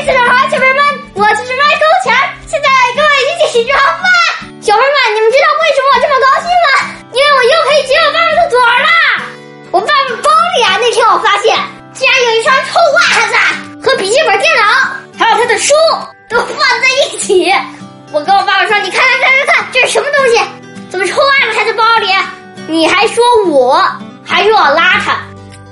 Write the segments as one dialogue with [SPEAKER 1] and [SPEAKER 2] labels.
[SPEAKER 1] 次的好，小朋友们，我就是麦克强，现在跟我一起吃饭。小朋友们，你们知道为什么我这么高兴吗？因为我又可以解我爸爸的锁啦！我爸爸包里啊，那天我发现竟然有一双臭袜子和笔记本电脑，还有他的书都放在一起。我跟我爸爸说：“你看看看看看，这是什么东西？怎么臭袜子还在包里？你还说我，还说我邋遢。”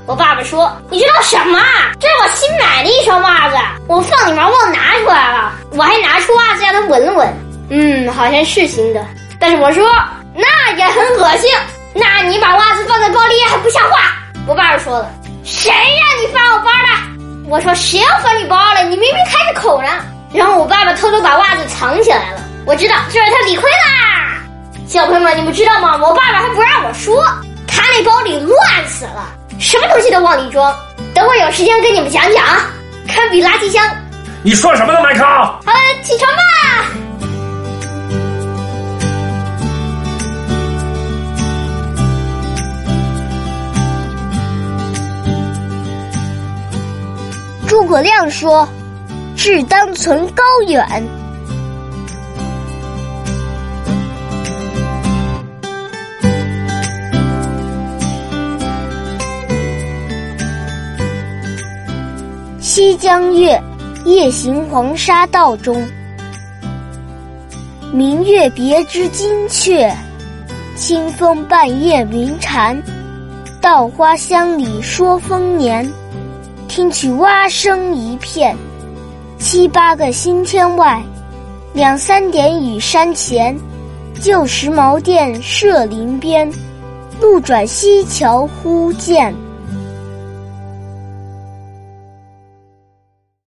[SPEAKER 1] 我爸爸说：“你知道什么？这是我新买的一双袜子，我放里面忘拿出来了。我还拿出袜子让他闻了闻，嗯，好像是新的。但是我说那也很恶心。那你把袜子放在包里还不像话。”我爸爸说了：“谁让你翻我包的？”我说：“谁要翻你包了？你明明开着口呢。”然后我爸爸偷偷把袜子藏起来了。我知道这是他理亏啦。小朋友们，你们知道吗？我爸爸还不让我说，他那包里乱死了。什么东西都往里装，等会有时间跟你们讲讲啊！堪比垃圾箱。
[SPEAKER 2] 你说什么呢，麦克？
[SPEAKER 1] 好了，起床吧。
[SPEAKER 3] 诸葛亮说：“志当存高远。”西江月，夜行黄沙道中。明月别枝惊鹊，清风半夜鸣蝉。稻花香里说丰年，听取蛙声一片。七八个星天外，两三点雨山前。旧时茅店社林边，路转溪桥忽见。